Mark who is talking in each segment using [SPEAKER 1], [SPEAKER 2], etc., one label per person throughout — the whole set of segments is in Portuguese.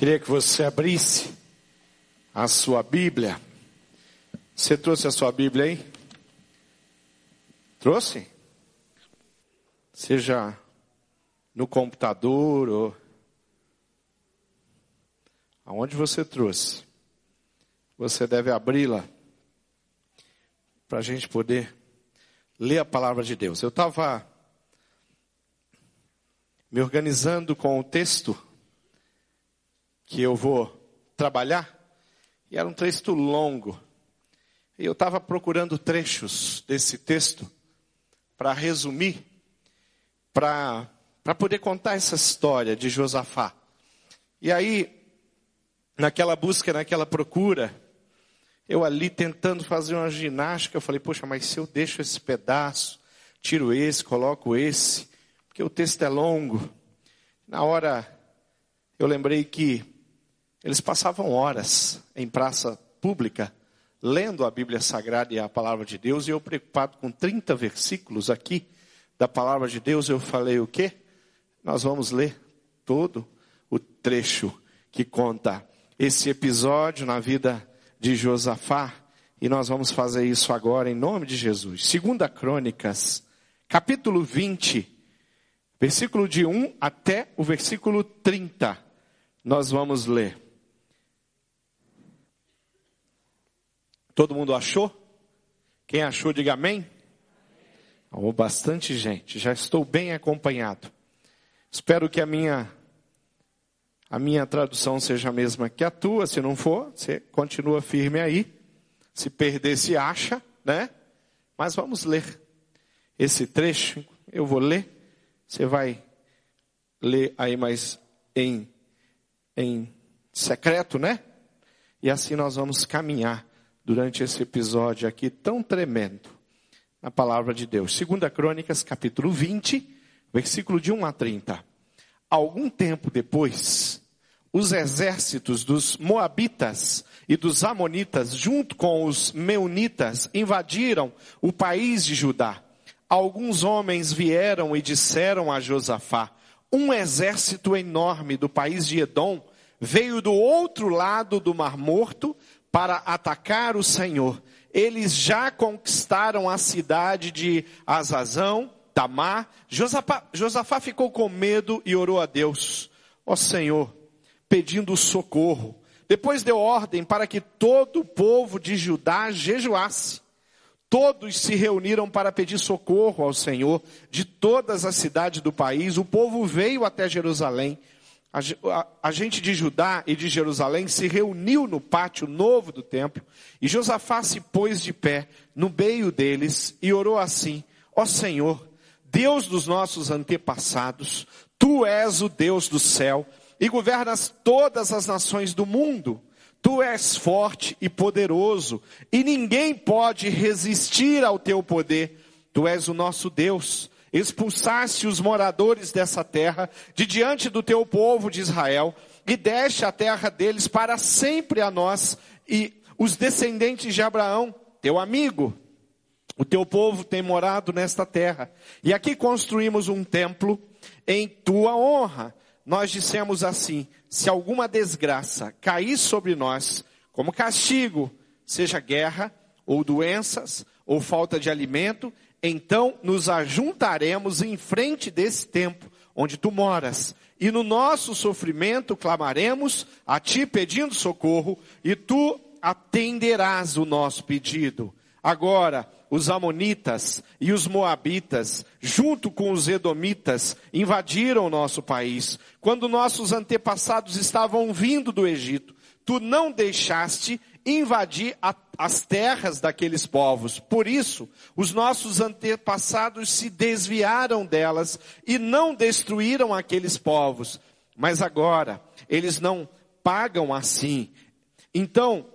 [SPEAKER 1] Queria que você abrisse a sua Bíblia. Você trouxe a sua Bíblia aí? Trouxe? Seja no computador ou aonde você trouxe. Você deve abri-la para a gente poder ler a palavra de Deus. Eu estava me organizando com o texto que eu vou trabalhar, e era um texto longo. E eu estava procurando trechos desse texto para resumir, para poder contar essa história de Josafá. E aí, naquela busca, naquela procura, eu ali tentando fazer uma ginástica, eu falei, poxa, mas se eu deixo esse pedaço, tiro esse, coloco esse, porque o texto é longo. Na hora, eu lembrei que eles passavam horas em praça pública lendo a Bíblia Sagrada e a palavra de Deus, e eu preocupado com 30 versículos aqui da palavra de Deus, eu falei o quê? Nós vamos ler todo o trecho que conta esse episódio na vida de Josafá, e nós vamos fazer isso agora em nome de Jesus. Segunda Crônicas, capítulo 20, versículo de 1 até o versículo 30. Nós vamos ler. Todo mundo achou? Quem achou, diga amém. Oh, bastante gente, já estou bem acompanhado. Espero que a minha a minha tradução seja a mesma que a tua, se não for, você continua firme aí. Se perder, se acha, né? Mas vamos ler esse trecho. Eu vou ler, você vai ler aí mais em, em secreto, né? E assim nós vamos caminhar durante esse episódio aqui tão tremendo na palavra de Deus. Segunda Crônicas, capítulo 20, versículo de 1 a 30. Algum tempo depois, os exércitos dos Moabitas e dos Amonitas, junto com os Meunitas, invadiram o país de Judá. Alguns homens vieram e disseram a Josafá: Um exército enorme do país de Edom veio do outro lado do Mar Morto para atacar o Senhor. Eles já conquistaram a cidade de Azazão, Tamar. Josafá, Josafá ficou com medo e orou a Deus. Ó Senhor, pedindo socorro. Depois deu ordem para que todo o povo de Judá jejuasse. Todos se reuniram para pedir socorro ao Senhor de todas as cidades do país. O povo veio até Jerusalém. A, gente de Judá e de Jerusalém se reuniu no pátio novo do templo e Josafá se pôs de pé no meio deles e orou assim: Ó Senhor, Deus dos nossos antepassados, tu és o Deus do céu e governas todas as nações do mundo. Tu és forte e poderoso e ninguém pode resistir ao teu poder. Tu és o nosso Deus expulsaste os moradores dessa terra de diante do teu povo de Israel e deste a terra deles para sempre a nós e os descendentes de Abraão, teu amigo. O teu povo tem morado nesta terra. E aqui construímos um templo em tua honra. Nós dissemos assim: se alguma desgraça cair sobre nós, como castigo, seja guerra, ou doenças, ou falta de alimento, então nos ajuntaremos em frente desse templo onde tu moras, e no nosso sofrimento clamaremos a ti pedindo socorro, e tu atenderás o nosso pedido. Agora, os Amonitas e os Moabitas, junto com os Edomitas, invadiram o nosso país. Quando nossos antepassados estavam vindo do Egito, tu não deixaste invadir a, as terras daqueles povos. Por isso, os nossos antepassados se desviaram delas e não destruíram aqueles povos. Mas agora, eles não pagam assim. Então,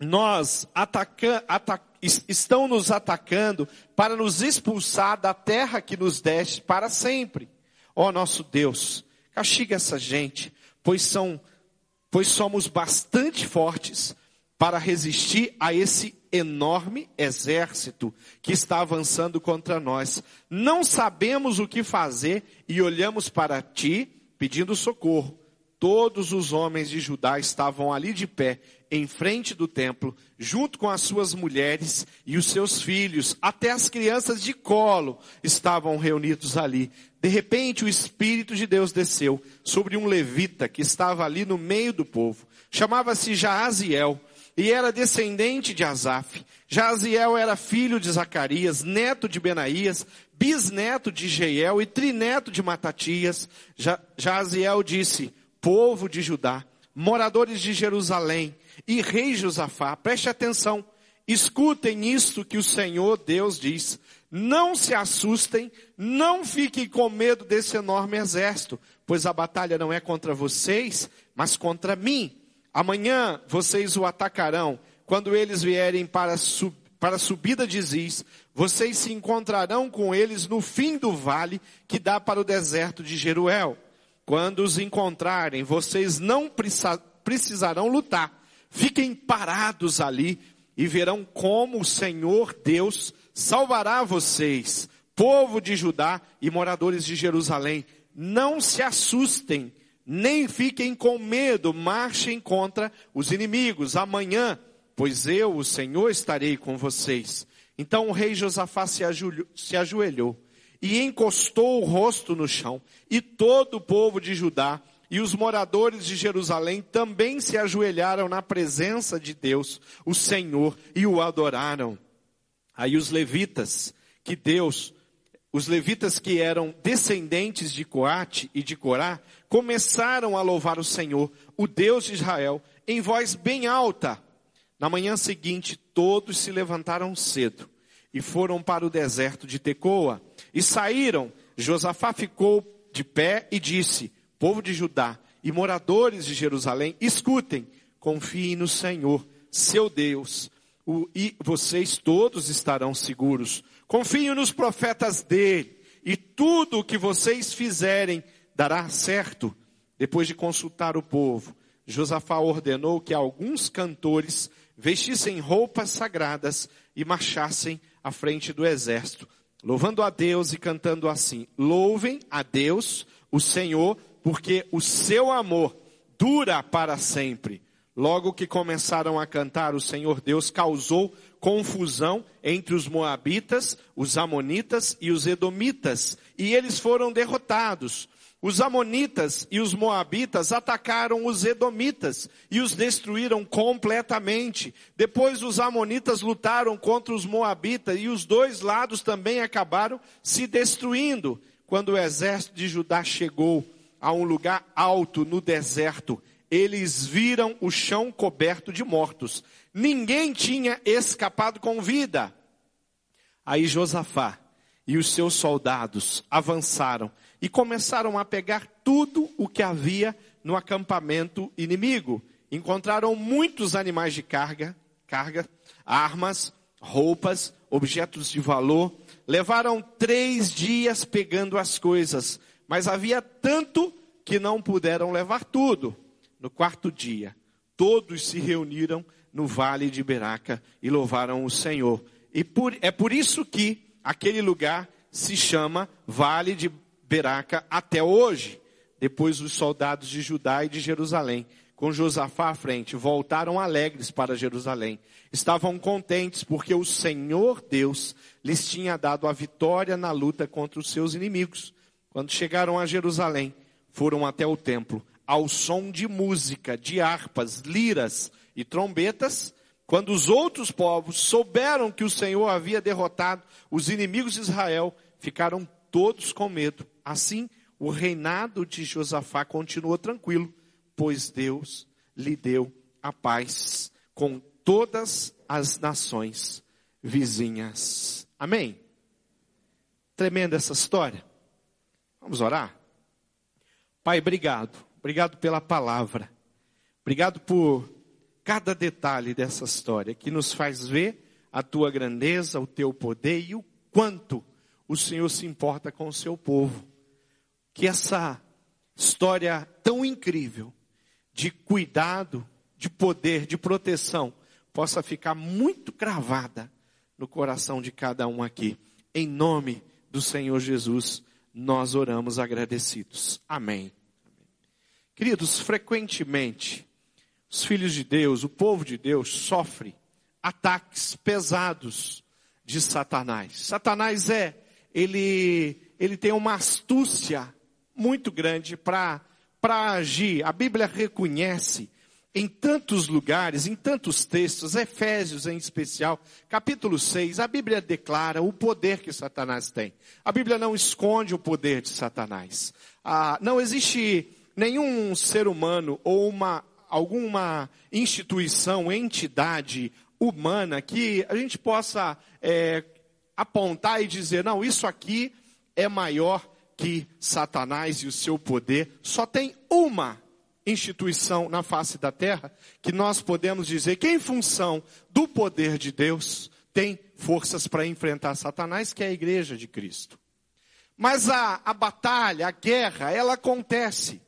[SPEAKER 1] nós ataca, ataca, estão nos atacando para nos expulsar da terra que nos deste para sempre. Ó oh, nosso Deus, castiga essa gente, pois são, pois somos bastante fortes para resistir a esse enorme exército que está avançando contra nós. Não sabemos o que fazer e olhamos para ti pedindo socorro. todos os homens de Judá estavam ali de pé, em frente do templo, junto com as suas mulheres e os seus filhos, até as crianças de colo estavam reunidos ali. De repente o Espírito de Deus desceu sobre um levita que estava ali no meio do povo. Chamava-se Jaaziel e era descendente de Asaf. Jaaziel era filho de Zacarias, neto de Benaías, bisneto de Jeiel e trineto de Matatias. Jaaziel disse, povo de Judá, moradores de Jerusalém e rei Josafá, preste atenção, escutem isto que o Senhor Deus diz. Não se assustem, não fiquem com medo desse enorme exército, pois a batalha não é contra vocês, mas contra mim. Amanhã vocês o atacarão, quando eles vierem para, sub, para a subida de Ziz, vocês se encontrarão com eles no fim do vale que dá para o deserto de Jeruel. Quando os encontrarem, vocês não precisarão lutar. Fiquem parados ali e verão como o Senhor Deus salvará vocês, povo de Judá e moradores de Jerusalém. Não se assustem, nem fiquem com medo, marchem contra os inimigos amanhã, pois eu, o Senhor, estarei com vocês. Então o rei Josafá se, se ajoelhou e encostou o rosto no chão, e todo o povo de Judá e os moradores de Jerusalém também se ajoelharam na presença de Deus, o Senhor, e o adoraram. Aí os levitas, que Deus, os levitas que eram descendentes de Coate e de Corá, começaram a louvar o Senhor, o Deus de Israel, em voz bem alta. Na manhã seguinte, todos se levantaram cedo e foram para o deserto de Tecoa e saíram. Josafá ficou de pé e disse: Povo de Judá e moradores de Jerusalém, escutem, confiem no Senhor, seu Deus, e vocês todos estarão seguros. Confiem nos profetas dele, e tudo o que vocês fizerem dará certo. Depois de consultar o povo, Josafá ordenou que alguns cantores vestissem roupas sagradas e marchassem à frente do exército, louvando a Deus e cantando assim: Louvem a Deus, o Senhor, porque o seu amor dura para sempre. Logo que começaram a cantar, o Senhor Deus causou confusão entre os moabitas, os amonitas e os edomitas, e eles foram derrotados. Os amonitas e os moabitas atacaram os edomitas e os destruíram completamente. Depois os amonitas lutaram contra os moabitas e os dois lados também acabaram se destruindo. Quando o exército de Judá chegou a um lugar alto no deserto, eles viram o chão coberto de mortos. Ninguém tinha escapado com vida. Aí Josafá e os seus soldados avançaram e começaram a pegar tudo o que havia no acampamento inimigo. Encontraram muitos animais de carga, carga, armas, roupas, objetos de valor. Levaram três dias pegando as coisas, mas havia tanto que não puderam levar tudo. No quarto dia, todos se reuniram no vale de Beraca e louvaram o Senhor. E por, é por isso que aquele lugar se chama Vale de Beraca até hoje. Depois os soldados de Judá e de Jerusalém, com Josafá à frente, voltaram alegres para Jerusalém. Estavam contentes porque o Senhor Deus lhes tinha dado a vitória na luta contra os seus inimigos. Quando chegaram a Jerusalém, foram até o templo, ao som de música, de harpas, liras e trombetas, quando os outros povos souberam que o Senhor havia derrotado os inimigos de Israel, ficaram todos com medo. Assim, o reinado de Josafá continuou tranquilo, pois Deus lhe deu a paz com todas as nações vizinhas. Amém? Tremenda essa história. Vamos orar? Pai, obrigado. Obrigado pela palavra. Obrigado por cada detalhe dessa história que nos faz ver a tua grandeza, o teu poder e o quanto o Senhor se importa com o seu povo. Que essa história tão incrível de cuidado, de poder, de proteção possa ficar muito cravada no coração de cada um aqui. Em nome do Senhor Jesus, nós oramos agradecidos. Amém. Queridos, frequentemente, os filhos de Deus, o povo de Deus, sofre ataques pesados de Satanás. Satanás é, ele, ele tem uma astúcia muito grande para agir. A Bíblia reconhece em tantos lugares, em tantos textos, Efésios em especial, capítulo 6, a Bíblia declara o poder que Satanás tem. A Bíblia não esconde o poder de Satanás. Ah, não existe nenhum ser humano ou uma, alguma instituição, entidade humana que a gente possa é, apontar e dizer, não, isso aqui é maior que Satanás e o seu poder. Só tem uma instituição na face da terra que nós podemos dizer que, em função do poder de Deus, tem forças para enfrentar Satanás, que é a igreja de Cristo. Mas a, a batalha, a guerra, ela acontece.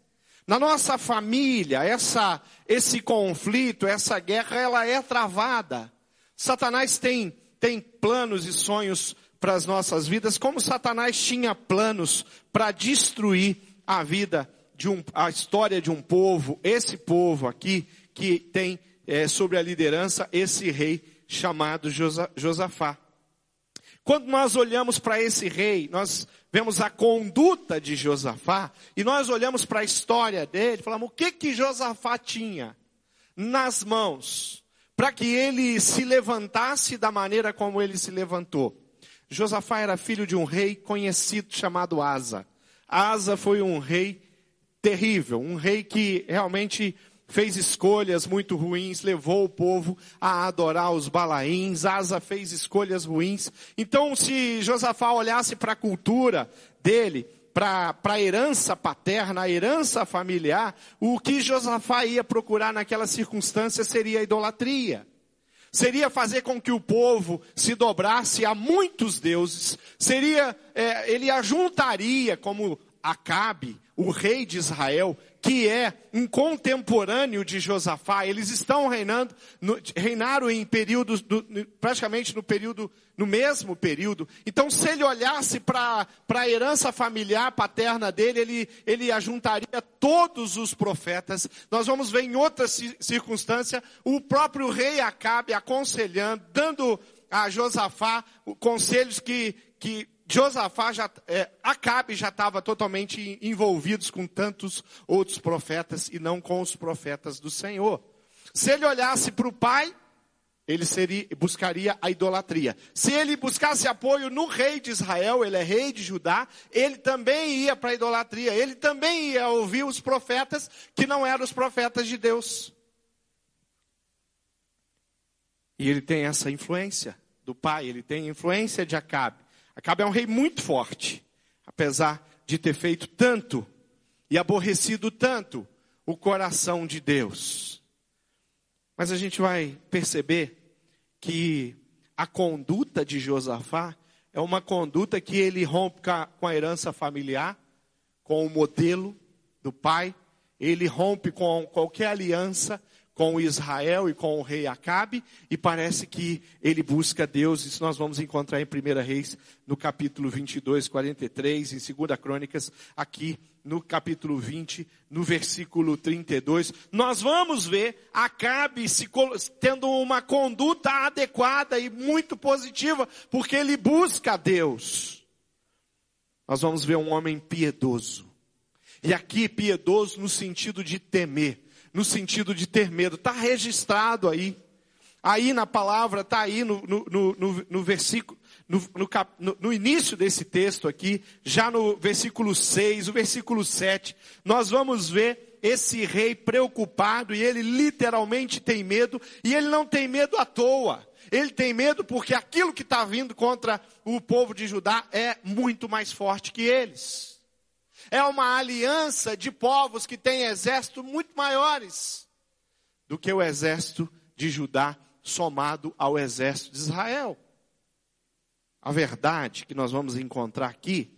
[SPEAKER 1] Na nossa família, essa, esse conflito, essa guerra, ela é travada. Satanás tem, tem planos e sonhos para as nossas vidas, como Satanás tinha planos para destruir a vida de um, a história de um povo, esse povo aqui, que tem é, sobre a liderança esse rei chamado Josafá. Quando nós olhamos para esse rei, nós vemos a conduta de Josafá, e nós olhamos para a história dele, falamos, o que que Josafá tinha nas mãos, para que ele se levantasse da maneira como ele se levantou? Josafá era filho de um rei conhecido chamado Asa. Asa foi um rei terrível, um rei que realmente fez escolhas muito ruins, levou o povo a adorar os balaíns, Asa fez escolhas ruins. Então, se Josafá olhasse para a cultura dele, para a herança paterna, a herança familiar, o que Josafá ia procurar naquela circunstância seria a idolatria. Seria fazer com que o povo se dobrasse a muitos deuses. Seria, é, ele ajuntaria, como Acabe, o rei de Israel, que é um contemporâneo de Josafá, eles estão reinando, no, reinaram em períodos, do, praticamente no período, no mesmo período. Então, se ele olhasse para a herança familiar paterna dele, ele, ele ajuntaria todos os profetas. Nós vamos ver em outra circunstância, o próprio rei Acabe aconselhando, dando a Josafá conselhos que, que Josafá já, é, Acabe já estava totalmente envolvidos com tantos outros profetas e não com os profetas do Senhor. Se ele olhasse para o pai, ele seria, buscaria a idolatria. Se ele buscasse apoio no rei de Israel, ele é rei de Judá, ele também ia para a idolatria. Ele também ia ouvir os profetas que não eram os profetas de Deus. E ele tem essa influência do pai, ele tem influência de Acabe. Acabe é um rei muito forte, apesar de ter feito tanto e aborrecido tanto o coração de Deus. Mas a gente vai perceber que a conduta de Josafá é uma conduta que ele rompe com a herança familiar, com o modelo do pai, ele rompe com qualquer aliança com Israel e com o rei Acabe, e parece que ele busca Deus, isso nós vamos encontrar em 1 Reis, no capítulo 22, 43, em 2 Crônicas, aqui no capítulo 20, no versículo 32. Nós vamos ver Acabe se, tendo uma conduta adequada e muito positiva, porque ele busca Deus. Nós vamos ver um homem piedoso. E aqui piedoso no sentido de temer no sentido de ter medo. Está registrado aí. Aí na palavra, está aí no, no, no, no versículo, no, no, no, início desse texto aqui, já no versículo 6, o versículo 7, nós vamos ver esse rei preocupado e ele literalmente tem medo, e ele não tem medo à toa. Ele tem medo porque aquilo que está vindo contra o povo de Judá é muito mais forte que eles. É uma aliança de povos que têm exércitos muito maiores do que o exército de Judá somado ao exército de Israel. A verdade que nós vamos encontrar aqui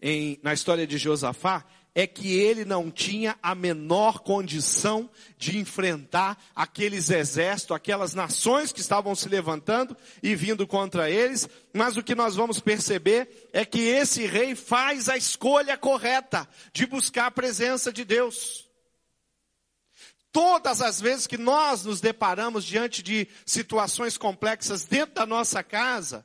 [SPEAKER 1] em, na história de Josafá é que ele não tinha a menor condição de enfrentar aqueles exércitos, aquelas nações que estavam se levantando e vindo contra eles, mas o que nós vamos perceber é que esse rei faz a escolha correta de buscar a presença de Deus. Todas as vezes que nós nos deparamos diante de situações complexas dentro da nossa casa,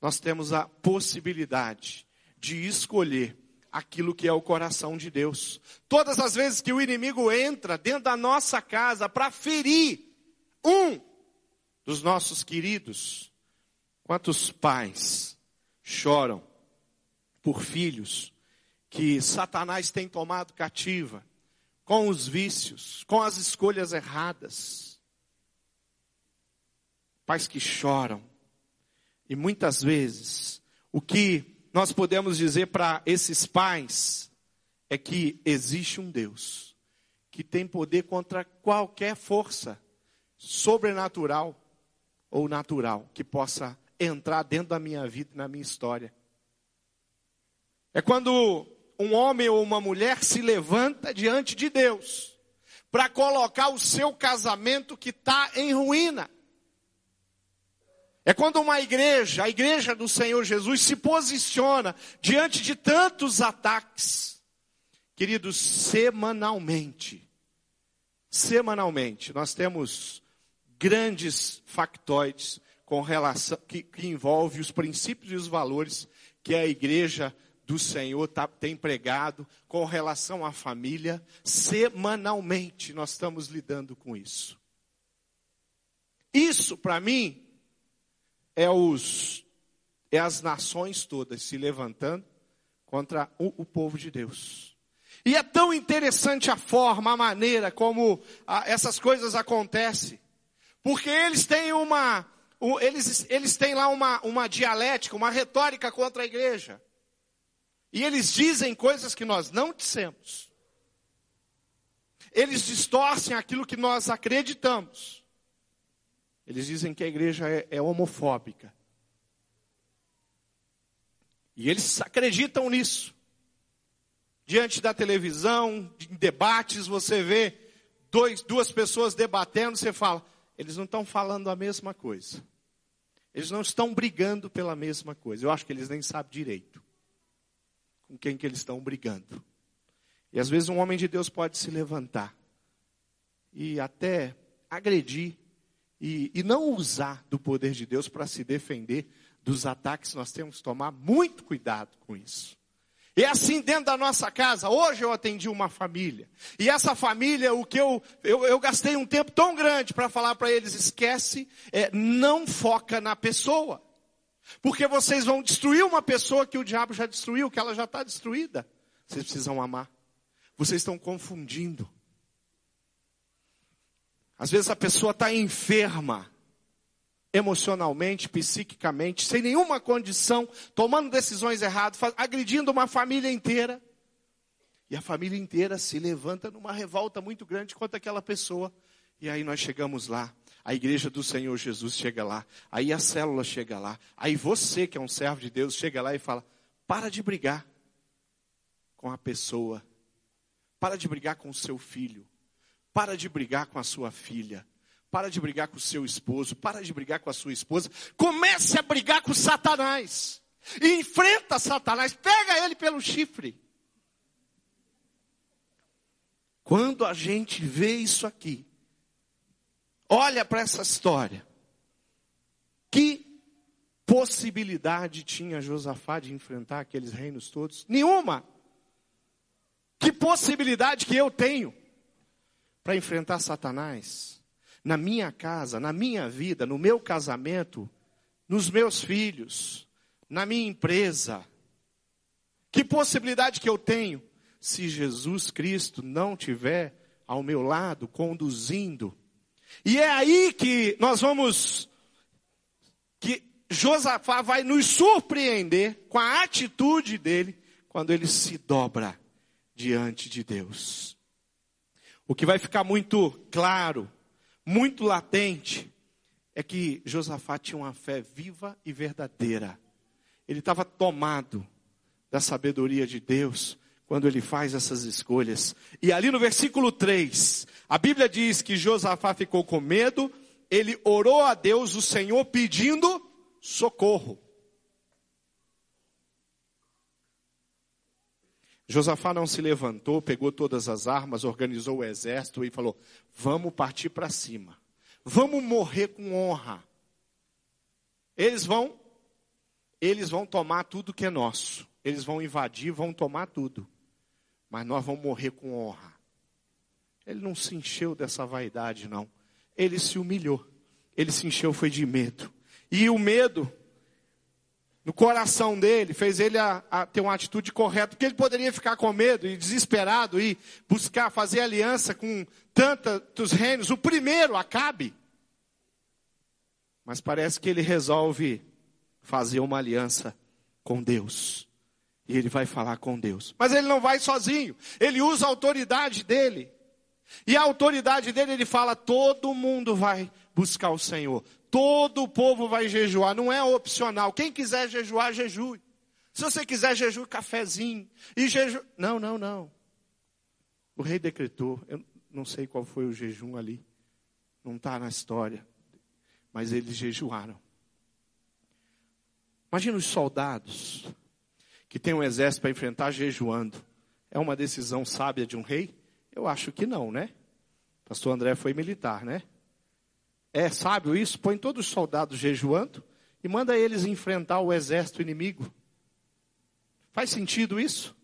[SPEAKER 1] nós temos a possibilidade de escolher aquilo que é o coração de Deus. Todas as vezes que o inimigo entra dentro da nossa casa para ferir um dos nossos queridos, quantos pais choram por filhos que Satanás tem tomado cativa com os vícios, com as escolhas erradas. Pais que choram. E muitas vezes o que nós podemos dizer para esses pais é que existe um Deus que tem poder contra qualquer força sobrenatural ou natural que possa entrar dentro da minha vida, na minha história. É quando um homem ou uma mulher se levanta diante de Deus para colocar o seu casamento que está em ruína. É quando uma igreja, a igreja do Senhor Jesus, se posiciona diante de tantos ataques. Queridos, semanalmente, semanalmente, nós temos grandes factoides com relação, que, que envolve os princípios e os valores que a igreja do Senhor tá, tem pregado com relação à família. Semanalmente nós estamos lidando com isso. Isso, para mim, é, os, é as nações todas se levantando contra o, o povo de Deus. E é tão interessante a forma, a maneira como a, essas coisas acontecem. Porque eles têm uma, eles, eles têm lá uma, uma dialética, uma retórica contra a igreja. E eles dizem coisas que nós não dissemos. Eles distorcem aquilo que nós acreditamos. Eles dizem que a igreja é, é homofóbica. E eles acreditam nisso. Diante da televisão, em debates, você vê dois, duas pessoas debatendo, você fala, eles não estão falando a mesma coisa. Eles não estão brigando pela mesma coisa. Eu acho que eles nem sabem direito com quem que eles estão brigando. E às vezes um homem de Deus pode se levantar e até agredir e, e não usar do poder de Deus para se defender dos ataques, nós temos que tomar muito cuidado com isso. E é assim dentro da nossa casa. Hoje eu atendi uma família. E essa família, o que eu, eu, eu gastei um tempo tão grande para falar para eles, esquece, é, não foca na pessoa. Porque vocês vão destruir uma pessoa que o diabo já destruiu, que ela já está destruída. Vocês precisam amar. Vocês estão confundindo. Às vezes a pessoa está enferma, emocionalmente, psiquicamente, sem nenhuma condição, tomando decisões erradas, agredindo uma família inteira. E a família inteira se levanta numa revolta muito grande contra aquela pessoa. E aí nós chegamos lá. A igreja do Senhor Jesus chega lá. Aí a célula chega lá. Aí você, que é um servo de Deus, chega lá e fala: para de brigar com a pessoa. Para de brigar com o seu filho. Para de brigar com a sua filha. Para de brigar com o seu esposo. Para de brigar com a sua esposa. Comece a brigar com Satanás. E enfrenta Satanás. Pega ele pelo chifre. Quando a gente vê isso aqui, olha para essa história. Que possibilidade tinha Josafá de enfrentar aqueles reinos todos? Nenhuma. Que possibilidade que eu tenho? Para enfrentar Satanás na minha casa, na minha vida, no meu casamento, nos meus filhos, na minha empresa. Que possibilidade que eu tenho se Jesus Cristo não tiver ao meu lado conduzindo? E é aí que nós vamos que Josafá vai nos surpreender com a atitude dele quando ele se dobra diante de Deus. O que vai ficar muito claro, muito latente, é que Josafá tinha uma fé viva e verdadeira. Ele estava tomado da sabedoria de Deus quando ele faz essas escolhas. E ali no versículo 3, a Bíblia diz que Josafá ficou com medo, ele orou a Deus, o Senhor, pedindo socorro. Josafá não se levantou, pegou todas as armas, organizou o exército e falou: Vamos partir para cima. Vamos morrer com honra. Eles vão, eles vão tomar tudo que é nosso. Eles vão invadir, vão tomar tudo. Mas nós vamos morrer com honra. Ele não se encheu dessa vaidade, não. Ele se humilhou. Ele se encheu foi de medo. E o medo no coração dele fez ele a, a, ter uma atitude correta, porque ele poderia ficar com medo e desesperado e buscar fazer aliança com tantos reinos. O primeiro, Acabe. Mas parece que ele resolve fazer uma aliança com Deus. E ele vai falar com Deus. Mas ele não vai sozinho. Ele usa a autoridade dele. E a autoridade dele, ele fala: todo mundo vai buscar o Senhor. Todo o povo vai jejuar. Não é opcional. Quem quiser jejuar, jejue. Se você quiser jejue cafezinho. E jeju... Não, não, não. O rei decretou. Eu não sei qual foi o jejum ali. Não está na história mas eles jejuaram. Imagina os soldados que têm um exército para enfrentar jejuando. É uma decisão sábia de um rei? Eu acho que não, né? Pastor André foi militar, né? É sábio isso? Põe todos os soldados jejuando e manda eles enfrentar o exército inimigo. Faz sentido isso?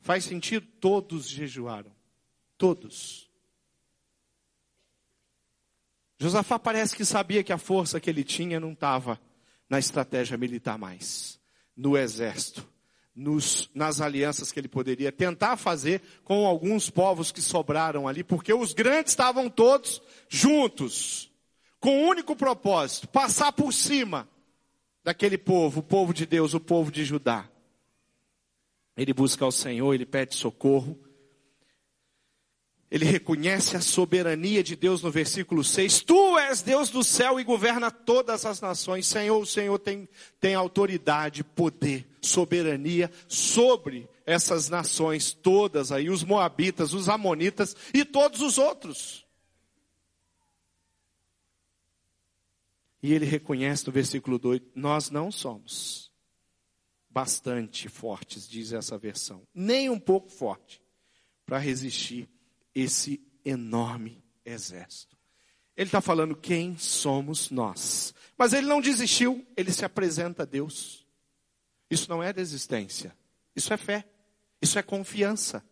[SPEAKER 1] Faz sentido? Todos jejuaram. Todos. Josafá parece que sabia que a força que ele tinha não estava na estratégia militar mais, no exército, nos, nas alianças que ele poderia tentar fazer com alguns povos que sobraram ali, porque os grandes estavam todos juntos, com um único propósito: passar por cima daquele povo, o povo de Deus, o povo de Judá. Ele busca ao Senhor, ele pede socorro, ele reconhece a soberania de Deus no versículo 6. Tu és Deus do céu e governa todas as nações. Senhor, o Senhor tem, tem autoridade, poder, soberania sobre essas nações todas aí, os moabitas, os amonitas e todos os outros. E ele reconhece no versículo 2: Nós não somos bastante fortes, diz essa versão, nem um pouco forte, para resistir esse enorme exército. Ele está falando quem somos nós. Mas ele não desistiu, ele se apresenta a Deus. Isso não é desistência, isso é fé, isso é confiança.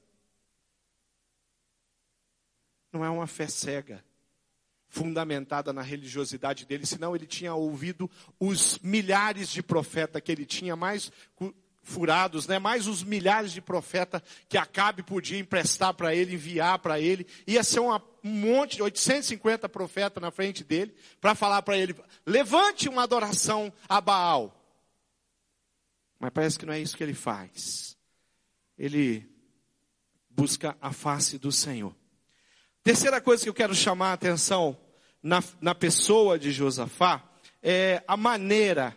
[SPEAKER 1] Não é uma fé cega, fundamentada na religiosidade dele, senão ele tinha ouvido os milhares de profetas que ele tinha, mais furados, né? mais os milhares de profetas que Acabe podia emprestar para ele, enviar para ele. Ia ser uma, um monte, 850 profetas na frente dele, para falar para ele: levante uma adoração a Baal. Mas parece que não é isso que ele faz. Ele busca a face do Senhor. Terceira coisa que eu quero chamar a atenção na, na pessoa de Josafá é a maneira,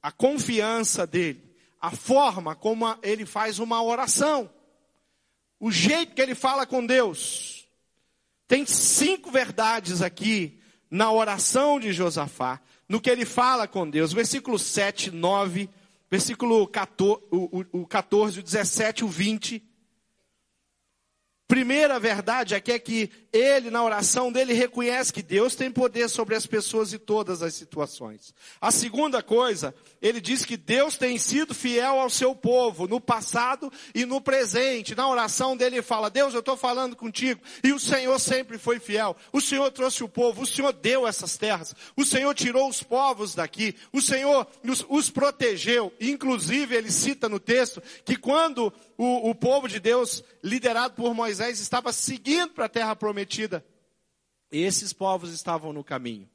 [SPEAKER 1] a confiança dele a forma como ele faz uma oração, o jeito que ele fala com Deus. Tem cinco verdades aqui na oração de Josafá, no que ele fala com Deus. Versículo 7, 9, versículo 14, o, o 14, o 17, o 20. Primeira verdade aqui é que ele, na oração dele, reconhece que Deus tem poder sobre as pessoas e todas as situações. A segunda coisa, ele diz que Deus tem sido fiel ao seu povo, no passado e no presente. Na oração dele, ele fala: Deus, eu estou falando contigo, e o Senhor sempre foi fiel. O Senhor trouxe o povo, o Senhor deu essas terras, o Senhor tirou os povos daqui, o Senhor os, os protegeu. Inclusive, ele cita no texto que quando o, o povo de Deus, liderado por Moisés, estava seguindo para a terra prometida. Esses povos estavam no caminho.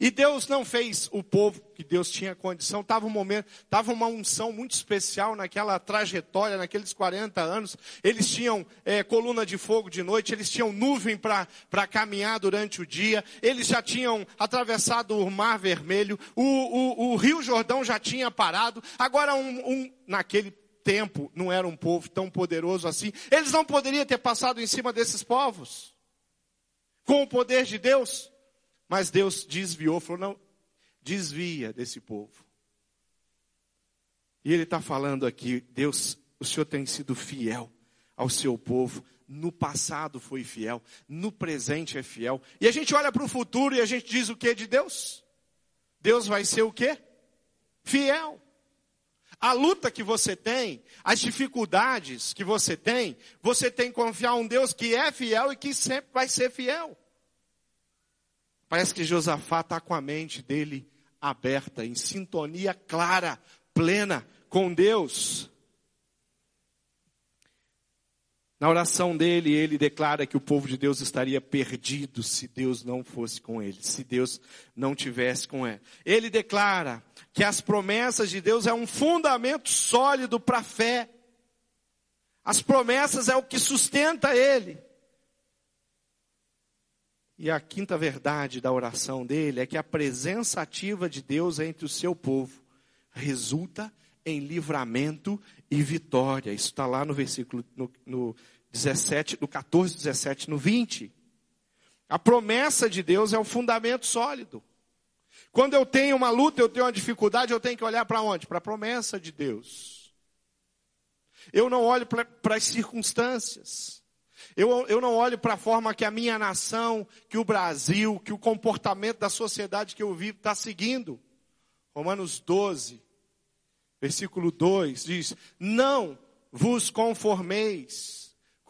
[SPEAKER 1] E Deus não fez o povo que Deus tinha condição, estava um momento, estava uma unção muito especial naquela trajetória, naqueles 40 anos. Eles tinham é, coluna de fogo de noite, eles tinham nuvem para caminhar durante o dia, eles já tinham atravessado o Mar Vermelho, o, o, o Rio Jordão já tinha parado. Agora, um, um, naquele tempo não era um povo tão poderoso assim, eles não poderiam ter passado em cima desses povos com o poder de Deus, mas Deus desviou, falou: não, desvia desse povo. E Ele está falando aqui, Deus, o Senhor tem sido fiel ao seu povo, no passado foi fiel, no presente é fiel. E a gente olha para o futuro e a gente diz o que de Deus? Deus vai ser o que? Fiel. A luta que você tem, as dificuldades que você tem, você tem que confiar um Deus que é fiel e que sempre vai ser fiel. Parece que Josafá está com a mente dele aberta, em sintonia clara, plena com Deus. Na oração dele, ele declara que o povo de Deus estaria perdido se Deus não fosse com ele, se Deus não tivesse com ele. Ele declara que as promessas de Deus é um fundamento sólido para a fé. As promessas é o que sustenta ele. E a quinta verdade da oração dele é que a presença ativa de Deus entre o seu povo resulta em livramento e vitória. Isso está lá no versículo, no, no 17, no 14, 17, no 20. A promessa de Deus é o fundamento sólido. Quando eu tenho uma luta, eu tenho uma dificuldade, eu tenho que olhar para onde? Para a promessa de Deus. Eu não olho para as circunstâncias. Eu, eu não olho para a forma que a minha nação, que o Brasil, que o comportamento da sociedade que eu vivo está seguindo. Romanos 12, versículo 2 diz: Não vos conformeis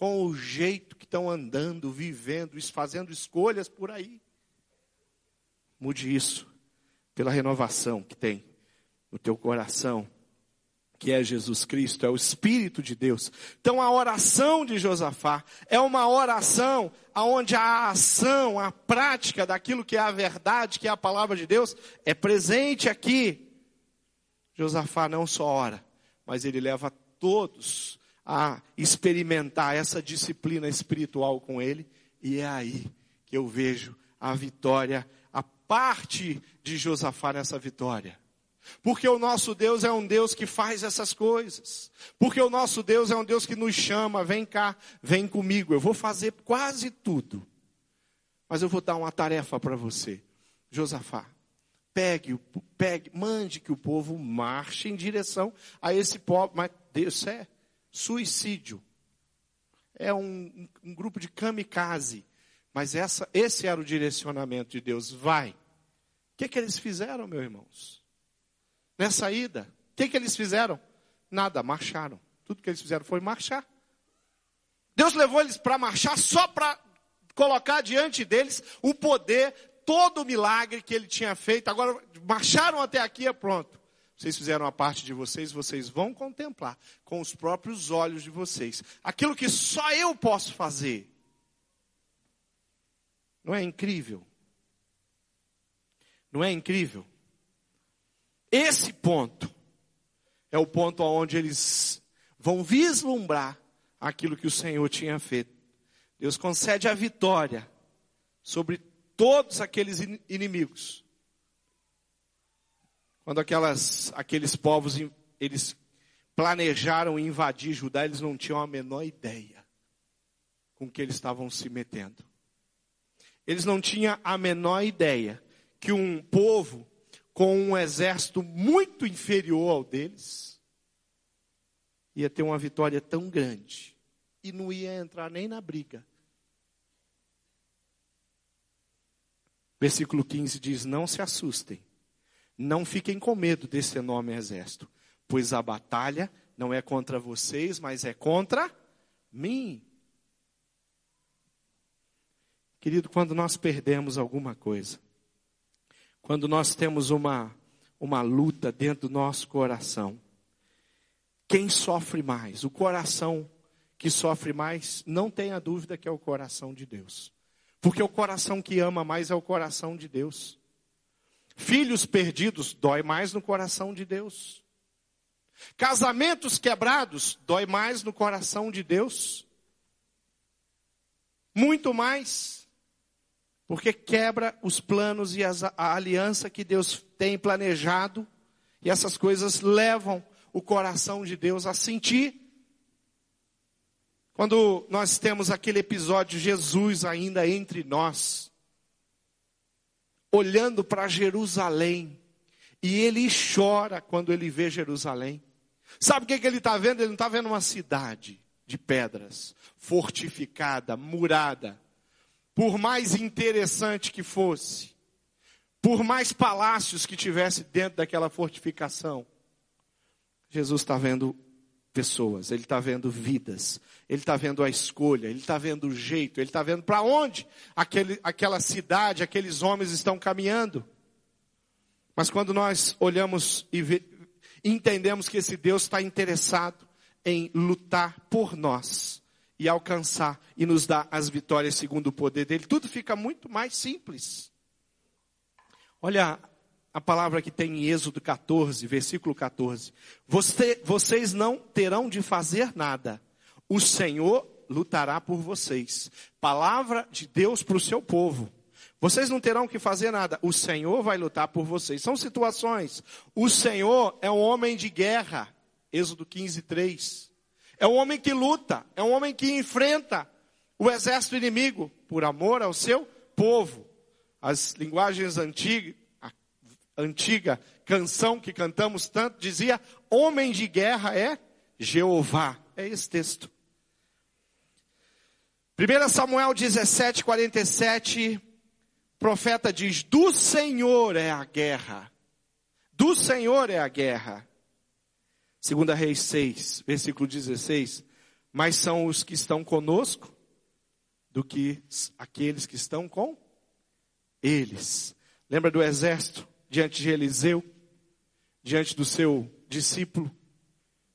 [SPEAKER 1] com o jeito que estão andando, vivendo, fazendo escolhas por aí. Mude isso pela renovação que tem no teu coração, que é Jesus Cristo, é o Espírito de Deus. Então a oração de Josafá é uma oração onde a ação, a prática daquilo que é a verdade, que é a palavra de Deus, é presente aqui. Josafá não só ora, mas ele leva todos a experimentar essa disciplina espiritual com Ele, e é aí que eu vejo a vitória, a parte de Josafá nessa vitória. Porque o nosso Deus é um Deus que faz essas coisas. Porque o nosso Deus é um Deus que nos chama, vem cá, vem comigo. Eu vou fazer quase tudo. Mas eu vou dar uma tarefa para você. Josafá, pegue, pegue, mande que o povo marche em direção a esse povo. Mas Deus é suicídio. É um, um grupo de kamikaze. Mas essa, esse era o direcionamento de Deus. Vai. O que, que eles fizeram, meus irmãos? Nessa ida, o que, que eles fizeram? Nada, marcharam. Tudo que eles fizeram foi marchar. Deus levou eles para marchar só para colocar diante deles o poder, todo o milagre que ele tinha feito. Agora, marcharam até aqui, é pronto. Vocês fizeram a parte de vocês, vocês vão contemplar com os próprios olhos de vocês aquilo que só eu posso fazer. Não é incrível? Não é incrível? Esse ponto é o ponto onde eles vão vislumbrar aquilo que o Senhor tinha feito. Deus concede a vitória sobre todos aqueles inimigos quando aquelas, aqueles povos eles planejaram invadir Judá, eles não tinham a menor ideia com que eles estavam se metendo. Eles não tinham a menor ideia que um povo com um exército muito inferior ao deles ia ter uma vitória tão grande e não ia entrar nem na briga. Versículo 15 diz: Não se assustem não fiquem com medo desse enorme exército, pois a batalha não é contra vocês, mas é contra mim. Querido, quando nós perdemos alguma coisa, quando nós temos uma, uma luta dentro do nosso coração, quem sofre mais? O coração que sofre mais, não tenha dúvida que é o coração de Deus. Porque o coração que ama mais é o coração de Deus. Filhos perdidos dói mais no coração de Deus. Casamentos quebrados dói mais no coração de Deus. Muito mais. Porque quebra os planos e as, a aliança que Deus tem planejado. E essas coisas levam o coração de Deus a sentir. Quando nós temos aquele episódio, Jesus ainda entre nós, olhando para Jerusalém, e ele chora quando ele vê Jerusalém. Sabe o que, que ele está vendo? Ele não está vendo uma cidade de pedras, fortificada, murada. Por mais interessante que fosse, por mais palácios que tivesse dentro daquela fortificação, Jesus está vendo pessoas, ele está vendo vidas, ele está vendo a escolha, ele está vendo o jeito, ele está vendo para onde aquele, aquela cidade, aqueles homens estão caminhando. Mas quando nós olhamos e ve, entendemos que esse Deus está interessado em lutar por nós e alcançar e nos dar as vitórias segundo o poder dele, tudo fica muito mais simples. Olha a palavra que tem em Êxodo 14, versículo 14. Você, vocês não terão de fazer nada. O Senhor lutará por vocês. Palavra de Deus para o seu povo. Vocês não terão que fazer nada. O Senhor vai lutar por vocês. São situações. O Senhor é um homem de guerra. Êxodo 15, 3. É um homem que luta. É um homem que enfrenta o exército inimigo por amor ao seu povo. As linguagens antigas, antiga canção que cantamos tanto, dizia: Homem de guerra é Jeová. É esse texto. 1 Samuel 17, 47, profeta diz: Do Senhor é a guerra. Do Senhor é a guerra. 2 Reis 6, versículo 16. Mas são os que estão conosco do que aqueles que estão com eles. Lembra do exército? Diante de Eliseu, diante do seu discípulo.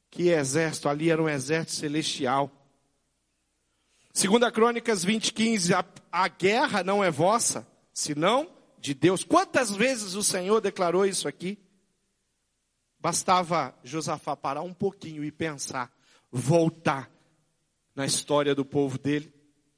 [SPEAKER 1] Que exército, ali era um exército celestial. Segunda Crônicas 20, 15, a, a guerra não é vossa, senão de Deus. Quantas vezes o Senhor declarou isso aqui? Bastava Josafá parar um pouquinho e pensar, voltar na história do povo dele,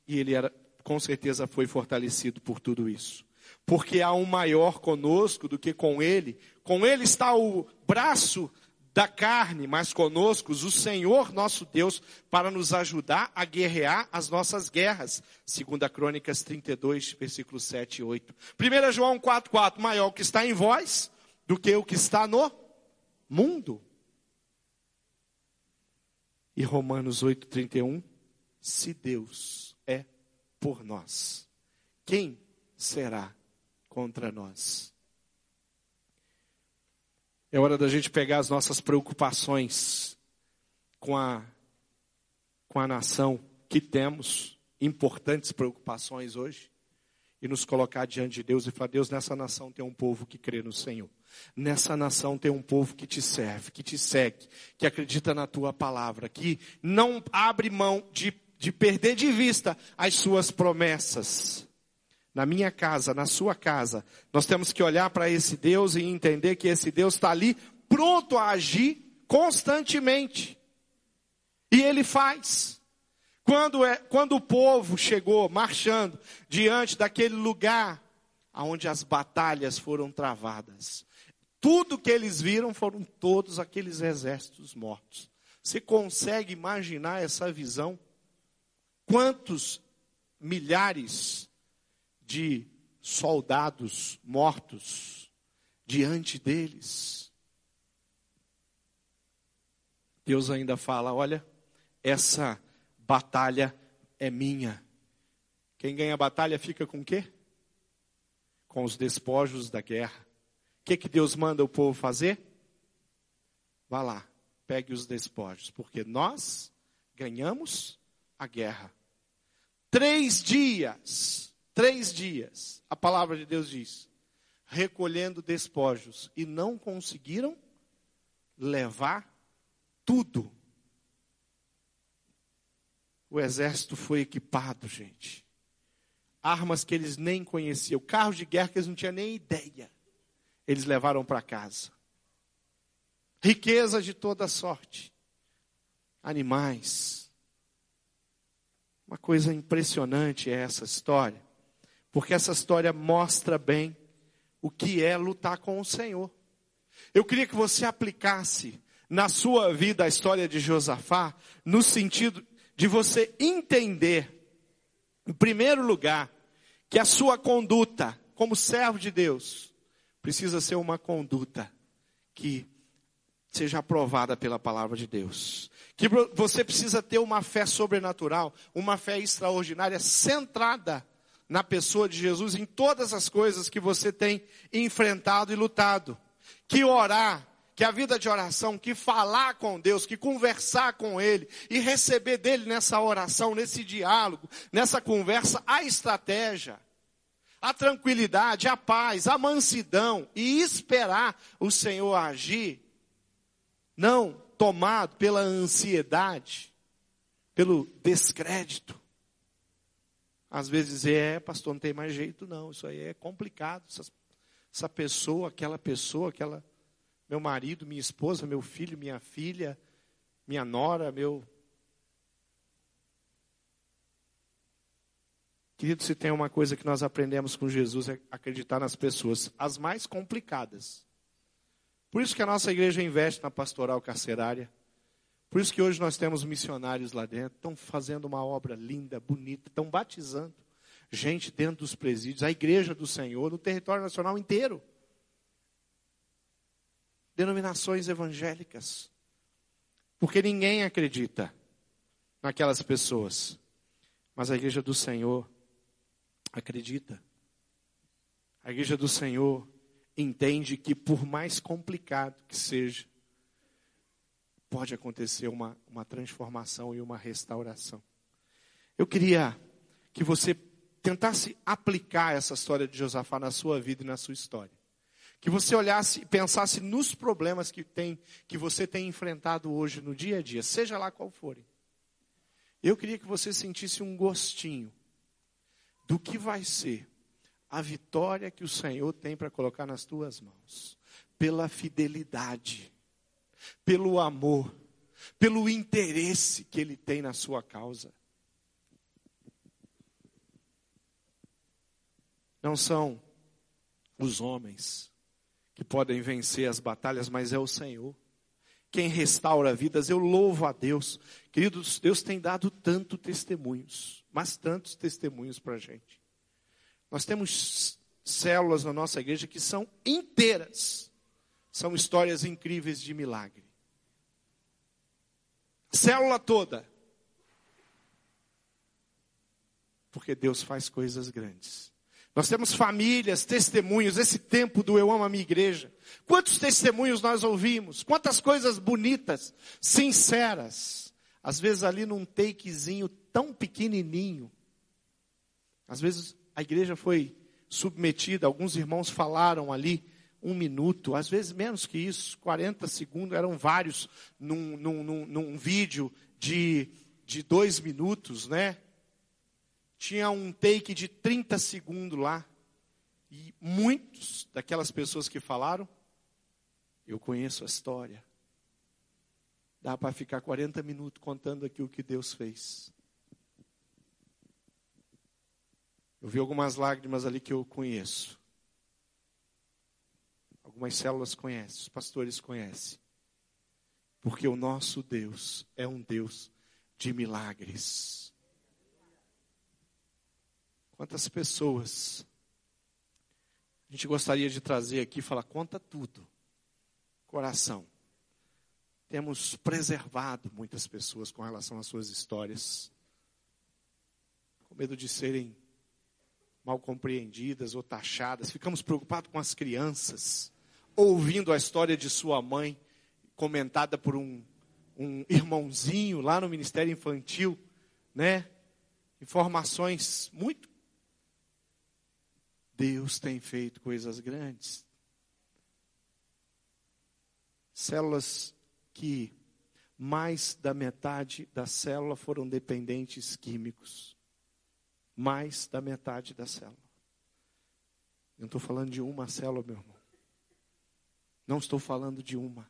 [SPEAKER 1] e ele era, com certeza foi fortalecido por tudo isso porque há um maior conosco do que com ele. Com ele está o braço da carne, mas conosco o Senhor nosso Deus para nos ajudar a guerrear as nossas guerras. Segunda Crônicas 32, versículos 7 e 8. 1 João 4, 4, maior o que está em vós do que o que está no mundo. E Romanos 8, 31, se Deus é por nós, quem será contra nós. É hora da gente pegar as nossas preocupações com a, com a nação que temos, importantes preocupações hoje, e nos colocar diante de Deus e falar: Deus, nessa nação tem um povo que crê no Senhor. Nessa nação tem um povo que te serve, que te segue, que acredita na tua palavra, que não abre mão de, de perder de vista as suas promessas na minha casa, na sua casa, nós temos que olhar para esse Deus e entender que esse Deus está ali pronto a agir constantemente. E ele faz. Quando, é, quando o povo chegou marchando diante daquele lugar onde as batalhas foram travadas, tudo que eles viram foram todos aqueles exércitos mortos. Você consegue imaginar essa visão? Quantos milhares de soldados mortos diante deles. Deus ainda fala: olha, essa batalha é minha. Quem ganha a batalha fica com o quê? Com os despojos da guerra. O que, que Deus manda o povo fazer? Vá lá, pegue os despojos, porque nós ganhamos a guerra. Três dias três dias, a palavra de Deus diz, recolhendo despojos, e não conseguiram levar tudo. O exército foi equipado, gente. Armas que eles nem conheciam, carros de guerra que eles não tinham nem ideia. Eles levaram para casa. Riqueza de toda sorte. Animais. Uma coisa impressionante é essa história porque essa história mostra bem o que é lutar com o Senhor. Eu queria que você aplicasse na sua vida a história de Josafá, no sentido de você entender, em primeiro lugar, que a sua conduta como servo de Deus precisa ser uma conduta que seja aprovada pela palavra de Deus. Que você precisa ter uma fé sobrenatural, uma fé extraordinária, centrada na pessoa de Jesus, em todas as coisas que você tem enfrentado e lutado. Que orar, que a vida de oração, que falar com Deus, que conversar com Ele e receber dele nessa oração, nesse diálogo, nessa conversa, a estratégia, a tranquilidade, a paz, a mansidão e esperar o Senhor agir não tomado pela ansiedade, pelo descrédito. Às vezes é, pastor, não tem mais jeito não, isso aí é complicado. Essa, essa pessoa, aquela pessoa, aquela, meu marido, minha esposa, meu filho, minha filha, minha nora, meu. Querido, se tem uma coisa que nós aprendemos com Jesus é acreditar nas pessoas, as mais complicadas. Por isso que a nossa igreja investe na pastoral carcerária. Por isso que hoje nós temos missionários lá dentro, estão fazendo uma obra linda, bonita, estão batizando gente dentro dos presídios, a igreja do Senhor, no território nacional inteiro. Denominações evangélicas. Porque ninguém acredita naquelas pessoas. Mas a igreja do Senhor acredita. A igreja do Senhor entende que, por mais complicado que seja, pode acontecer uma, uma transformação e uma restauração. Eu queria que você tentasse aplicar essa história de Josafá na sua vida e na sua história. Que você olhasse e pensasse nos problemas que, tem, que você tem enfrentado hoje no dia a dia, seja lá qual forem. Eu queria que você sentisse um gostinho do que vai ser a vitória que o Senhor tem para colocar nas tuas mãos, pela fidelidade, pelo amor, pelo interesse que Ele tem na sua causa. Não são os homens que podem vencer as batalhas, mas é o Senhor. Quem restaura vidas, eu louvo a Deus. Queridos, Deus tem dado tanto testemunhos, mas tantos testemunhos para a gente. Nós temos células na nossa igreja que são inteiras. São histórias incríveis de milagre. Célula toda. Porque Deus faz coisas grandes. Nós temos famílias, testemunhos, esse tempo do Eu Amo a Minha Igreja. Quantos testemunhos nós ouvimos? Quantas coisas bonitas, sinceras. Às vezes ali num takezinho tão pequenininho. Às vezes a igreja foi submetida, alguns irmãos falaram ali um minuto, às vezes menos que isso, 40 segundos, eram vários num, num, num, num vídeo de, de dois minutos, né? Tinha um take de 30 segundos lá. E muitos daquelas pessoas que falaram, eu conheço a história. Dá para ficar 40 minutos contando aqui o que Deus fez. Eu vi algumas lágrimas ali que eu conheço. Algumas células conhecem, os pastores conhecem. Porque o nosso Deus é um Deus de milagres. Quantas pessoas a gente gostaria de trazer aqui e falar, conta tudo. Coração. Temos preservado muitas pessoas com relação às suas histórias. Com medo de serem mal compreendidas ou taxadas. Ficamos preocupados com as crianças, ouvindo a história de sua mãe, comentada por um, um irmãozinho lá no Ministério Infantil, né? Informações muito. Deus tem feito coisas grandes. Células que mais da metade da célula foram dependentes químicos mais da metade da célula. Eu não estou falando de uma célula, meu irmão. Não estou falando de uma.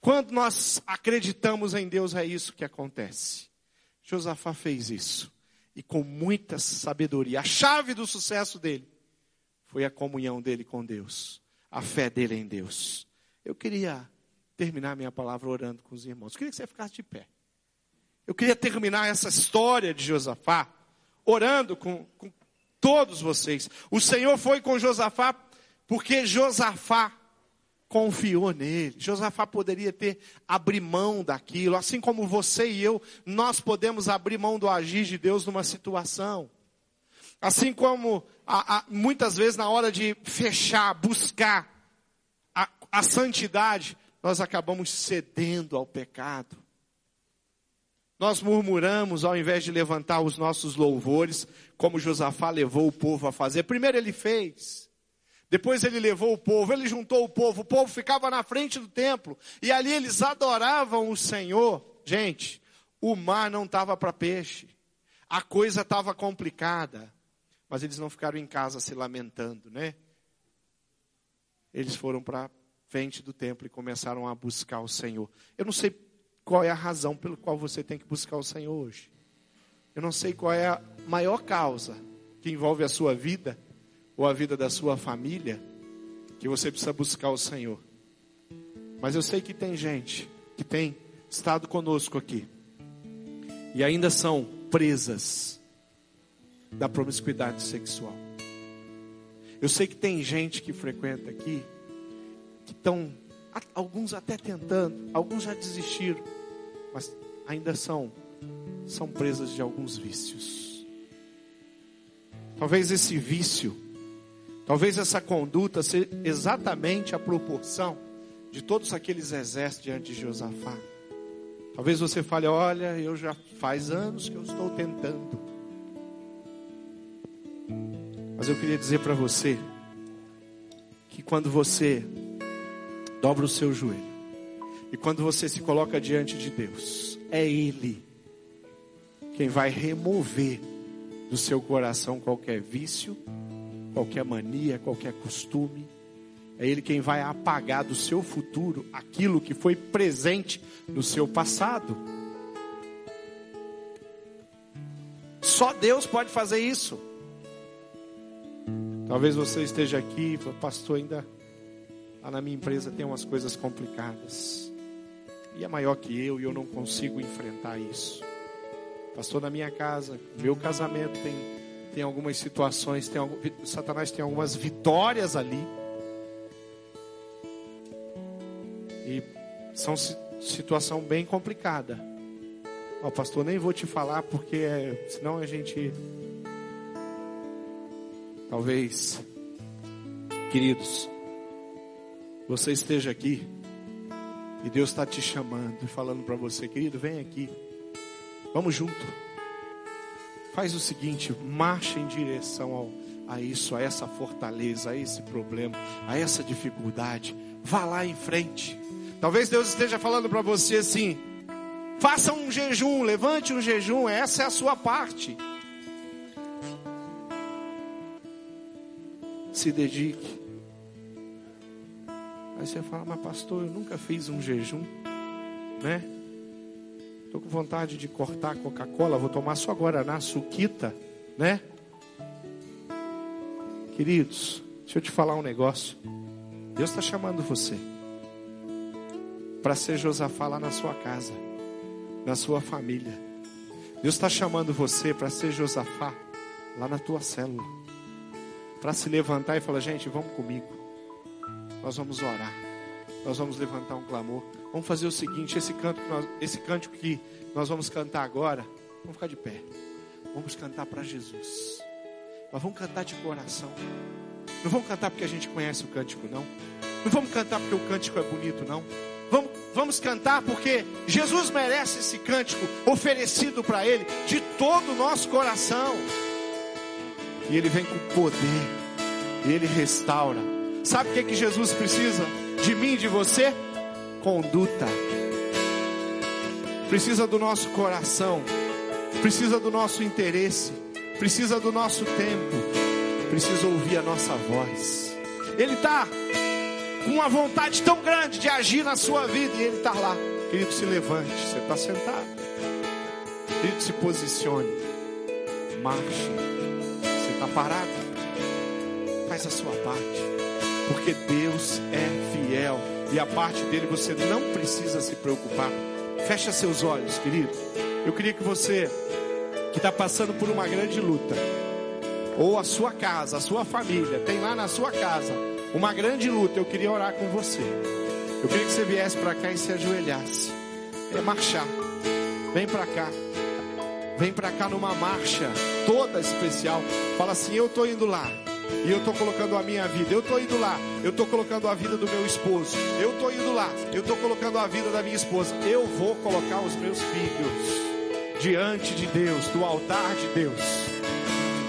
[SPEAKER 1] Quando nós acreditamos em Deus, é isso que acontece. Josafá fez isso. E com muita sabedoria. A chave do sucesso dele foi a comunhão dele com Deus. A fé dele em Deus. Eu queria terminar minha palavra orando com os irmãos. Eu queria que você ficasse de pé. Eu queria terminar essa história de Josafá orando com, com todos vocês. O Senhor foi com Josafá porque Josafá confiou nele. Josafá poderia ter abrir mão daquilo, assim como você e eu, nós podemos abrir mão do agir de Deus numa situação. Assim como a, a, muitas vezes na hora de fechar, buscar a, a santidade, nós acabamos cedendo ao pecado. Nós murmuramos ao invés de levantar os nossos louvores, como Josafá levou o povo a fazer. Primeiro ele fez. Depois ele levou o povo, ele juntou o povo, o povo ficava na frente do templo, e ali eles adoravam o Senhor. Gente, o mar não estava para peixe, a coisa estava complicada, mas eles não ficaram em casa se lamentando, né? Eles foram para frente do templo e começaram a buscar o Senhor. Eu não sei qual é a razão pelo qual você tem que buscar o Senhor hoje. Eu não sei qual é a maior causa que envolve a sua vida ou a vida da sua família, que você precisa buscar o Senhor. Mas eu sei que tem gente que tem estado conosco aqui e ainda são presas da promiscuidade sexual. Eu sei que tem gente que frequenta aqui que estão, alguns até tentando, alguns já desistiram, mas ainda são são presas de alguns vícios. Talvez esse vício Talvez essa conduta seja exatamente a proporção de todos aqueles exércitos diante de Josafá. Talvez você fale: Olha, eu já faz anos que eu estou tentando. Mas eu queria dizer para você que quando você dobra o seu joelho e quando você se coloca diante de Deus, é Ele quem vai remover do seu coração qualquer vício qualquer mania, qualquer costume. É Ele quem vai apagar do seu futuro aquilo que foi presente no seu passado. Só Deus pode fazer isso. Talvez você esteja aqui pastor, ainda lá na minha empresa tem umas coisas complicadas. E é maior que eu e eu não consigo enfrentar isso. Pastor, na minha casa, meu casamento tem tem algumas situações, tem algum, Satanás tem algumas vitórias ali. E são situação bem complicada. Ó, pastor, nem vou te falar porque é, senão a gente talvez queridos, você esteja aqui e Deus está te chamando e falando para você, querido, vem aqui. Vamos junto. Faz o seguinte, marcha em direção ao, a isso, a essa fortaleza, a esse problema, a essa dificuldade. Vá lá em frente. Talvez Deus esteja falando para você assim: faça um jejum, levante um jejum, essa é a sua parte. Se dedique. Aí você fala, mas pastor, eu nunca fiz um jejum, né? Estou com vontade de cortar Coca-Cola, vou tomar só Guaraná, suquita, né? Queridos, deixa eu te falar um negócio. Deus está chamando você para ser Josafá lá na sua casa, na sua família. Deus está chamando você para ser Josafá lá na tua célula. Para se levantar e falar, gente, vamos comigo. Nós vamos orar. Nós vamos levantar um clamor. Vamos fazer o seguinte: esse canto, nós, esse cântico que nós vamos cantar agora, vamos ficar de pé. Vamos cantar para Jesus. Mas vamos cantar de coração. Não vamos cantar porque a gente conhece o cântico, não. Não vamos cantar porque o cântico é bonito, não. Vamos, vamos cantar porque Jesus merece esse cântico oferecido para Ele de todo o nosso coração. E Ele vem com poder. E Ele restaura. Sabe o que, que Jesus precisa de mim e de você? conduta. Precisa do nosso coração, precisa do nosso interesse, precisa do nosso tempo, precisa ouvir a nossa voz. Ele está com uma vontade tão grande de agir na sua vida e ele está lá. Querido, se levante, você está sentado. Querido, se posicione, marche. Você está parado, faz a sua parte. Porque Deus é fiel e a parte dele você não precisa se preocupar. Fecha seus olhos, querido. Eu queria que você que está passando por uma grande luta, ou a sua casa, a sua família, tem lá na sua casa uma grande luta, eu queria orar com você. Eu queria que você viesse para cá e se ajoelhasse. É marchar. Vem para cá. Vem para cá numa marcha toda especial. Fala assim: Eu estou indo lá. E eu estou colocando a minha vida. Eu estou indo lá. Eu estou colocando a vida do meu esposo. Eu estou indo lá. Eu estou colocando a vida da minha esposa. Eu vou colocar os meus filhos diante de Deus, do altar de Deus.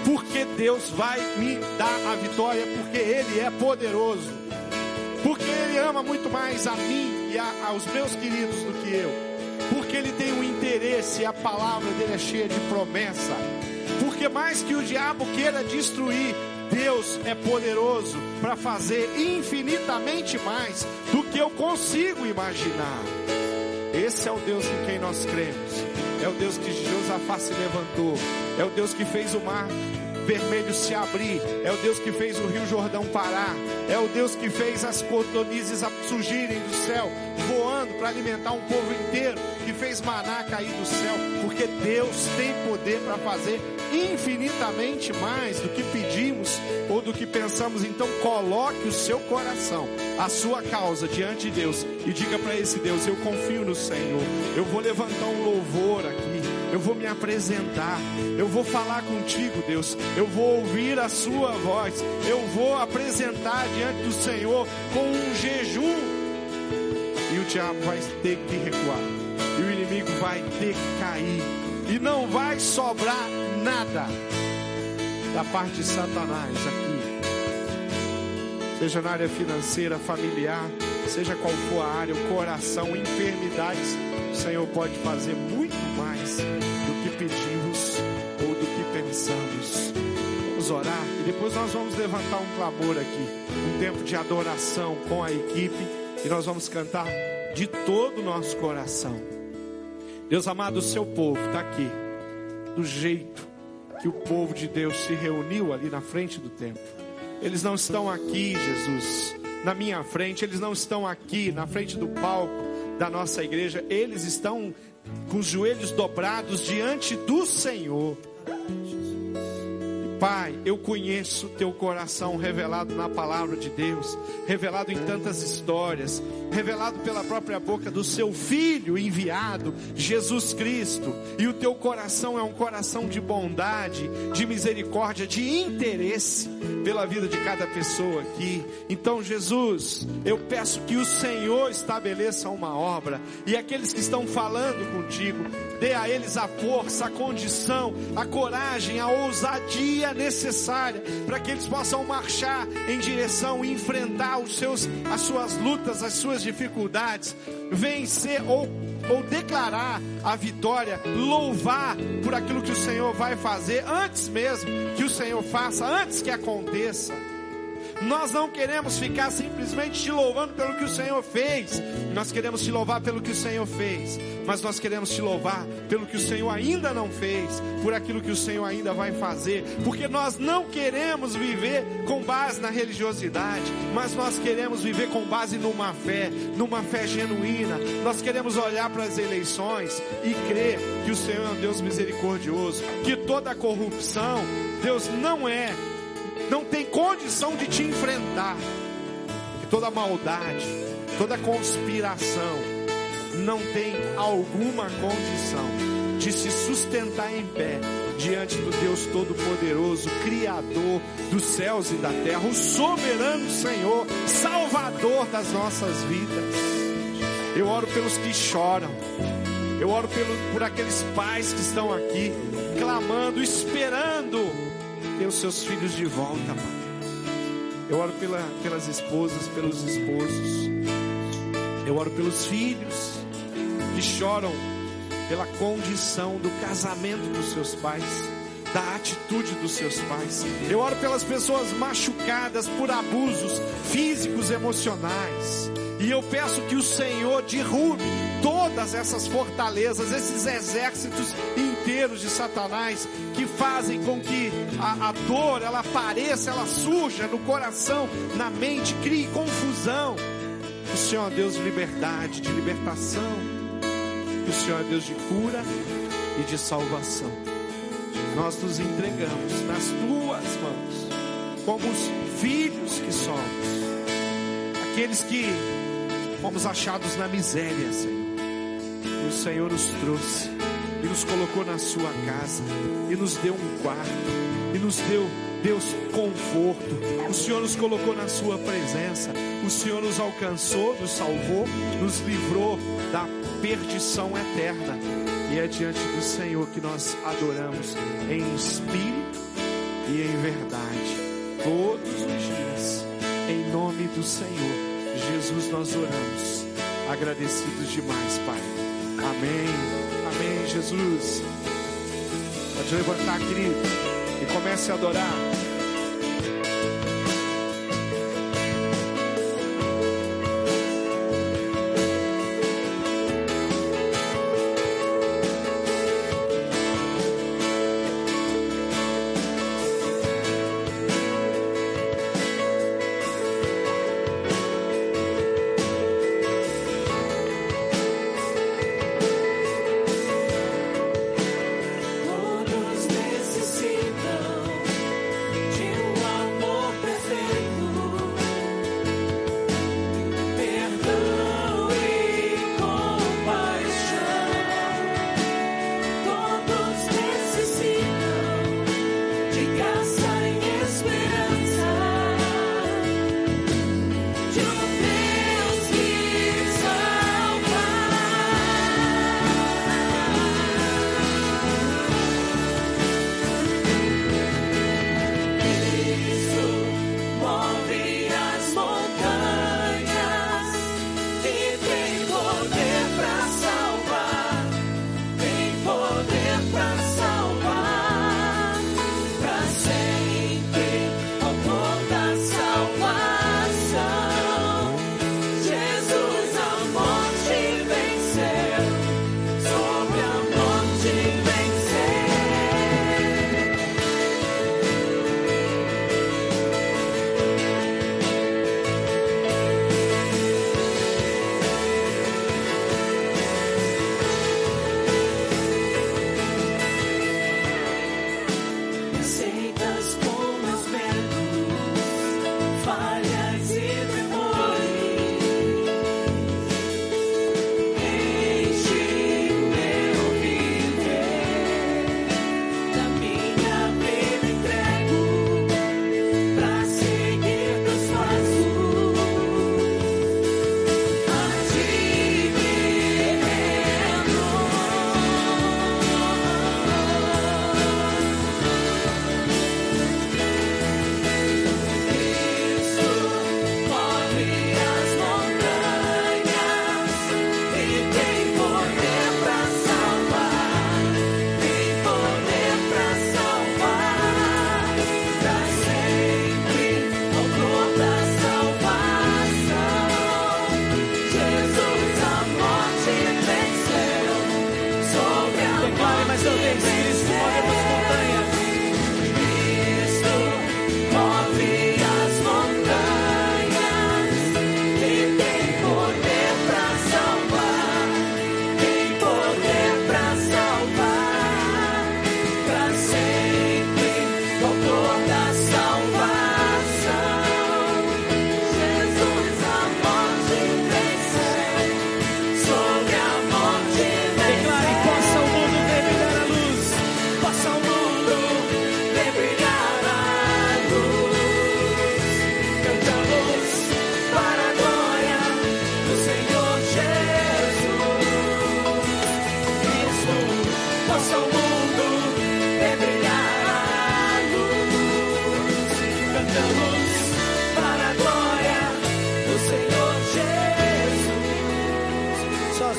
[SPEAKER 1] Porque Deus vai me dar a vitória, porque Ele é poderoso. Porque Ele ama muito mais a mim e a, aos meus queridos do que eu. Porque Ele tem um interesse e a palavra dele é cheia de promessa. Porque mais que o diabo queira destruir, Deus é poderoso para fazer infinitamente mais do que eu consigo imaginar. Esse é o Deus em quem nós cremos. É o Deus que Josafá se levantou. É o Deus que fez o mar vermelho se abrir. É o Deus que fez o Rio Jordão parar. É o Deus que fez as cotonizes surgirem do céu, voando para alimentar um povo inteiro. Que fez maná cair do céu. Porque Deus tem poder para fazer infinitamente mais do que pedimos ou do que pensamos. Então coloque o seu coração, a sua causa diante de Deus e diga para esse Deus: Eu confio no Senhor. Eu vou levantar um louvor aqui. Eu vou me apresentar. Eu vou falar contigo, Deus. Eu vou ouvir a sua voz. Eu vou apresentar diante do Senhor com um jejum. E o diabo vai ter que recuar. E o inimigo vai ter que cair. E não vai sobrar nada da parte de Satanás aqui. Seja na área financeira, familiar, seja qual for a área, o coração, enfermidades, o Senhor pode fazer muito mais do que pedimos ou do que pensamos. Vamos orar e depois nós vamos levantar um clamor aqui, um tempo de adoração com a equipe e nós vamos cantar de todo o nosso coração. Deus amado, o seu povo está aqui, do jeito que o povo de Deus se reuniu ali na frente do templo. Eles não estão aqui, Jesus, na minha frente, eles não estão aqui na frente do palco da nossa igreja, eles estão com os joelhos dobrados diante do Senhor. Pai, eu conheço teu coração revelado na palavra de Deus, revelado em tantas histórias, revelado pela própria boca do seu filho enviado, Jesus Cristo. E o teu coração é um coração de bondade, de misericórdia, de interesse pela vida de cada pessoa aqui. Então, Jesus, eu peço que o Senhor estabeleça uma obra e aqueles que estão falando contigo, dê a eles a força, a condição, a coragem, a ousadia necessária para que eles possam marchar em direção e enfrentar os seus, as suas lutas, as suas dificuldades, vencer ou, ou declarar a vitória, louvar por aquilo que o Senhor vai fazer antes mesmo que o Senhor faça, antes que aconteça. Nós não queremos ficar simplesmente te louvando pelo que o Senhor fez. Nós queremos te louvar pelo que o Senhor fez. Mas nós queremos te louvar pelo que o Senhor ainda não fez, por aquilo que o Senhor ainda vai fazer. Porque nós não queremos viver com base na religiosidade, mas nós queremos viver com base numa fé, numa fé genuína. Nós queremos olhar para as eleições e crer que o Senhor é um Deus misericordioso, que toda corrupção, Deus não é não tem condição de te enfrentar. Que toda maldade, toda conspiração não tem alguma condição de se sustentar em pé diante do Deus Todo-Poderoso, Criador dos céus e da terra, o soberano Senhor, Salvador das nossas vidas. Eu oro pelos que choram, eu oro pelo, por aqueles pais que estão aqui, clamando, esperando ter os seus filhos de volta, Pai. Eu oro pela, pelas esposas, pelos esposos. Eu oro pelos filhos que choram pela condição do casamento dos seus pais, da atitude dos seus pais. Eu oro pelas pessoas machucadas por abusos físicos, emocionais. E eu peço que o Senhor derrube todas essas fortalezas, esses exércitos
[SPEAKER 2] roteiros de Satanás que fazem com que a, a dor ela apareça, ela surja no coração, na mente, crie confusão. O Senhor é Deus de liberdade, de libertação. O Senhor é Deus de cura e de salvação. Nós nos entregamos nas tuas mãos, como os filhos que somos, aqueles que fomos achados na miséria, Senhor. E o Senhor nos trouxe e nos colocou na sua casa e nos deu um quarto e nos deu Deus, conforto. O Senhor nos colocou na Sua presença. O Senhor nos alcançou, nos salvou, nos livrou da perdição eterna. E é diante do Senhor que nós adoramos em espírito e em verdade, todos os dias. Em nome do Senhor, Jesus, nós oramos, agradecidos demais, Pai. Amém. Jesus. Pode levantar, querido, e comece a adorar.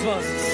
[SPEAKER 2] Us.